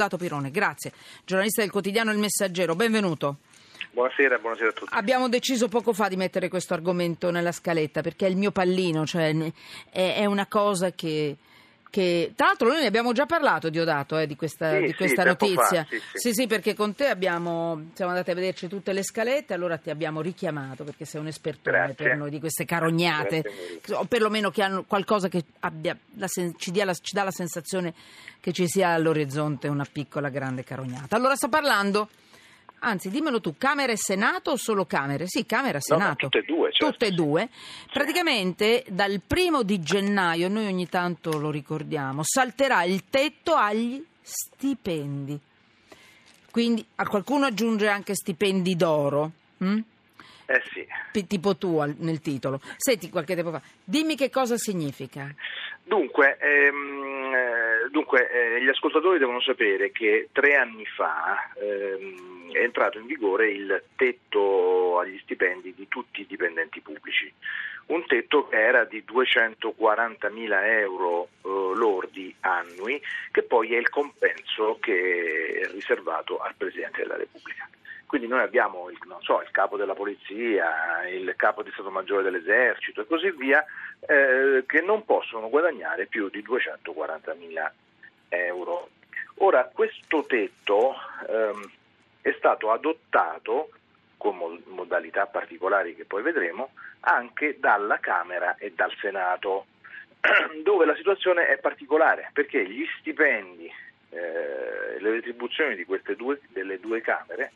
Dato Pirone, grazie. Giornalista del quotidiano Il Messaggero, benvenuto. Buonasera, buonasera a tutti. Abbiamo deciso poco fa di mettere questo argomento nella scaletta perché è il mio pallino, cioè è, è una cosa che, che, Tra l'altro noi ne abbiamo già parlato, Diodato, eh, di questa, sì, di questa sì, notizia. Fa, sì, sì. sì, perché con te abbiamo, siamo andati a vederci tutte le scalette, allora ti abbiamo richiamato perché sei un espertone Grazie. per noi di queste carognate, o perlomeno che hanno qualcosa che abbia la ci, dia la- ci dà la sensazione che ci sia all'orizzonte una piccola grande carognata. Allora sta parlando... Anzi, dimmelo tu, Camera e Senato o solo Camere? Sì, Camera e No, no, Senato. tutte e due, certo. Tutte e due. Praticamente dal primo di gennaio, noi ogni tanto lo ricordiamo, salterà il tetto agli stipendi. Quindi a qualcuno aggiunge anche stipendi d'oro. hm? Eh sì. P- Tipo tu al- nel titolo. Senti, qualche tempo fa, dimmi che cosa significa. Dunque, ehm, eh, dunque eh, gli ascoltatori devono sapere che tre anni fa ehm, è entrato in vigore il tetto agli stipendi di tutti i dipendenti pubblici, un tetto che era di 240.000 euro eh, lordi annui, che poi è il compenso che è riservato al Presidente della Repubblica. Quindi noi abbiamo il, so, il capo della polizia, il capo di Stato Maggiore dell'esercito e così via, eh, che non possono guadagnare più di 240.000 euro. Ora, questo tetto ehm, è stato adottato con mo- modalità particolari che poi vedremo anche dalla Camera e dal Senato, dove la situazione è particolare perché gli stipendi, eh, le retribuzioni due, delle due Camere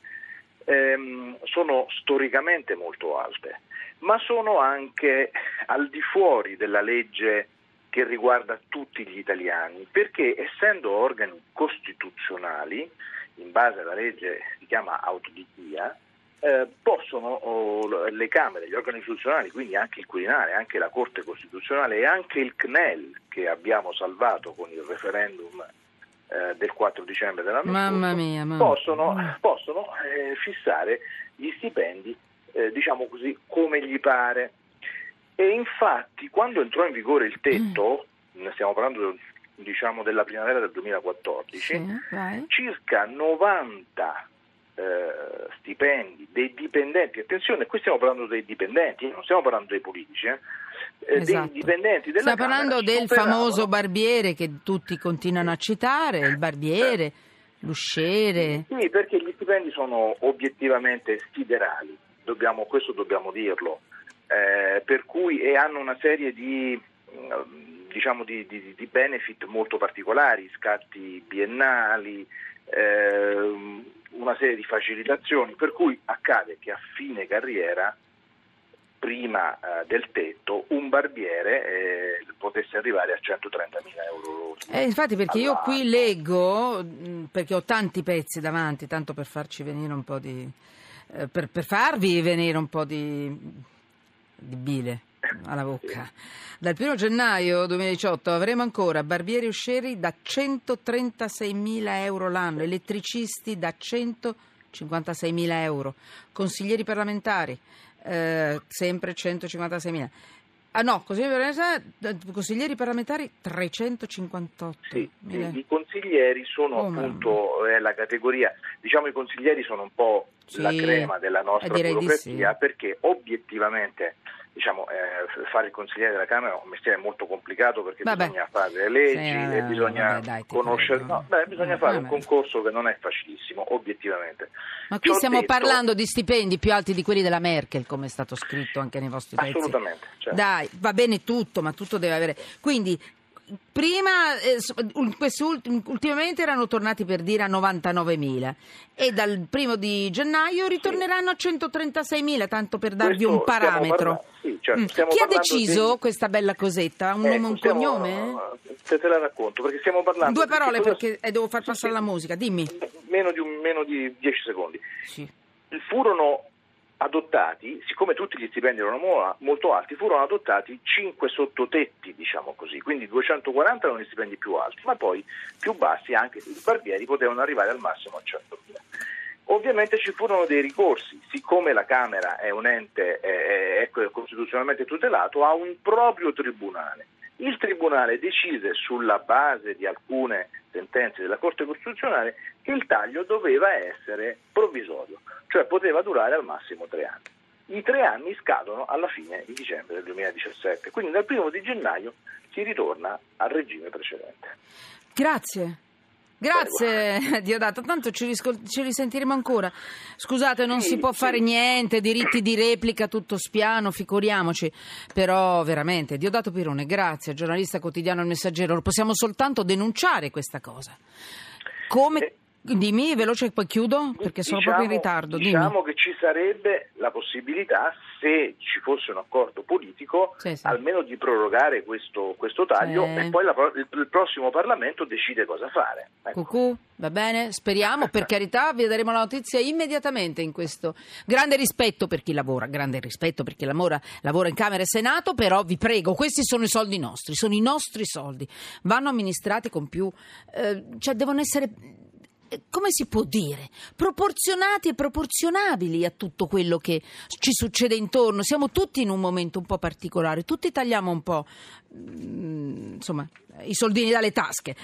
ehm, sono storicamente molto alte, ma sono anche al di fuori della legge che riguarda tutti gli italiani, perché essendo organi costituzionali, in base alla legge si chiama autodichia, eh, possono oh, le Camere, gli organi istituzionali, quindi anche il Quirinale, anche la Corte Costituzionale e anche il CNEL che abbiamo salvato con il referendum eh, del 4 dicembre dell'anno Mamma scorso, mia, mamma. possono, possono, eh, fissare gli stipendi, eh, diciamo così, come gli pare. E infatti quando entrò in vigore il tetto, ne stiamo parlando diciamo, della primavera del 2014, Sì, circa 90 eh, stipendi dei dipendenti, attenzione, qui stiamo parlando dei dipendenti, non stiamo parlando dei politici, eh, eh, Esatto. dei dipendenti della Stiamo parlando Camera del superavano- famoso barbiere che tutti continuano a citare, il barbiere, l'usciere. Sì, perché gli stipendi sono obiettivamente siderali, dobbiamo- questo dobbiamo dirlo, eh, per cui e hanno una serie di, mm, diciamo di, di- di benefit molto particolari, scatti biennali, ehm, una serie di facilitazioni, per cui accade che a fine carriera prima eh, del tetto un barbiere eh, potesse arrivare a 130.000 euro lordi. Eh, infatti perché io qui leggo, mh, perché ho tanti pezzi davanti, tanto per farci venire un po' di... eh, per, per farvi venire un po' di, di bile alla bocca. Dal 1 gennaio 2018 avremo ancora barbieri uscieri da 136.000 euro l'anno, elettricisti da 156.000 euro, consiglieri parlamentari eh, sempre 156.000. Ah no, consiglieri parlamentari, consiglieri parlamentari 358. Sì, i consiglieri sono Oh, appunto eh, la categoria, diciamo i consiglieri sono un po' la Sì, crema della nostra direi di burocrazia sì. perché obiettivamente diciamo, eh, fare il consigliere della Camera è un mestiere molto complicato perché Vabbè. bisogna fare le leggi Sì, e eh, bisogna vabbè, dai, conoscere, no, beh, bisogna Eh, fare un concorso che non è facilissimo, obiettivamente. Ma qui stiamo detto- parlando di stipendi più alti di quelli della Merkel, come è stato scritto anche nei vostri pezzi. Assolutamente, certo. Dai, va bene tutto, ma tutto deve avere. Quindi, prima, eh, ultimamente erano tornati per dire a 99.000 e dal primo di gennaio ritorneranno a 136.000, tanto per darvi Questo un parametro. sì, Mm. stiamo Chi ha deciso di- questa bella cosetta? Un Ecco, nome e un stiamo- cognome? Te, te la racconto perché stiamo parlando Due parole cosa- perché eh, devo far passare la musica, dimmi. meno di, un- meno di 10 secondi. Sì. Furono adottati, siccome tutti gli stipendi erano mo- molto alti, furono adottati 5 sottotetti, diciamo così, quindi 240 erano gli stipendi più alti, ma poi più bassi anche i barbieri potevano arrivare al massimo a 100.000. Ovviamente ci furono dei ricorsi, siccome la Camera è un ente è, è costituzionalmente tutelato, ha un proprio tribunale Il Tribunale decise sulla base di alcune sentenze della Corte Costituzionale che il taglio doveva essere provvisorio, cioè poteva durare al massimo tre anni. I tre anni scadono alla fine di dicembre del 2017, quindi dal primo di gennaio si ritorna al regime precedente. Grazie. Grazie Diodato, tanto ci, riscol- ci, risentiremo ancora. Scusate, non sì, si può sì. fare niente, diritti di replica, tutto spiano, figuriamoci. Però veramente, Diodato Pirone, grazie, giornalista quotidiano Il Messaggero, possiamo soltanto denunciare questa cosa. Come... Eh. Dimmi veloce, poi chiudo perché sono diciamo, proprio in ritardo. Diciamo Dimmi. che ci sarebbe la possibilità, se ci fosse un accordo politico, sì, sì. almeno di prorogare questo, questo taglio sì. e poi la, il, il, prossimo Parlamento decide cosa fare. Ecco. Cucù, va bene? Speriamo, per carità, vi daremo la notizia immediatamente in questo. Grande rispetto per chi lavora, grande rispetto per chi lavora, lavora in Camera e Senato, però vi prego, questi sono i soldi nostri, sono i nostri soldi. Vanno amministrati con più... Eh, cioè devono essere come si può dire, proporzionati e proporzionabili a tutto quello che ci succede intorno. Siamo tutti in un momento un po' particolare, tutti tagliamo un po' mm, insomma, i soldini dalle tasche.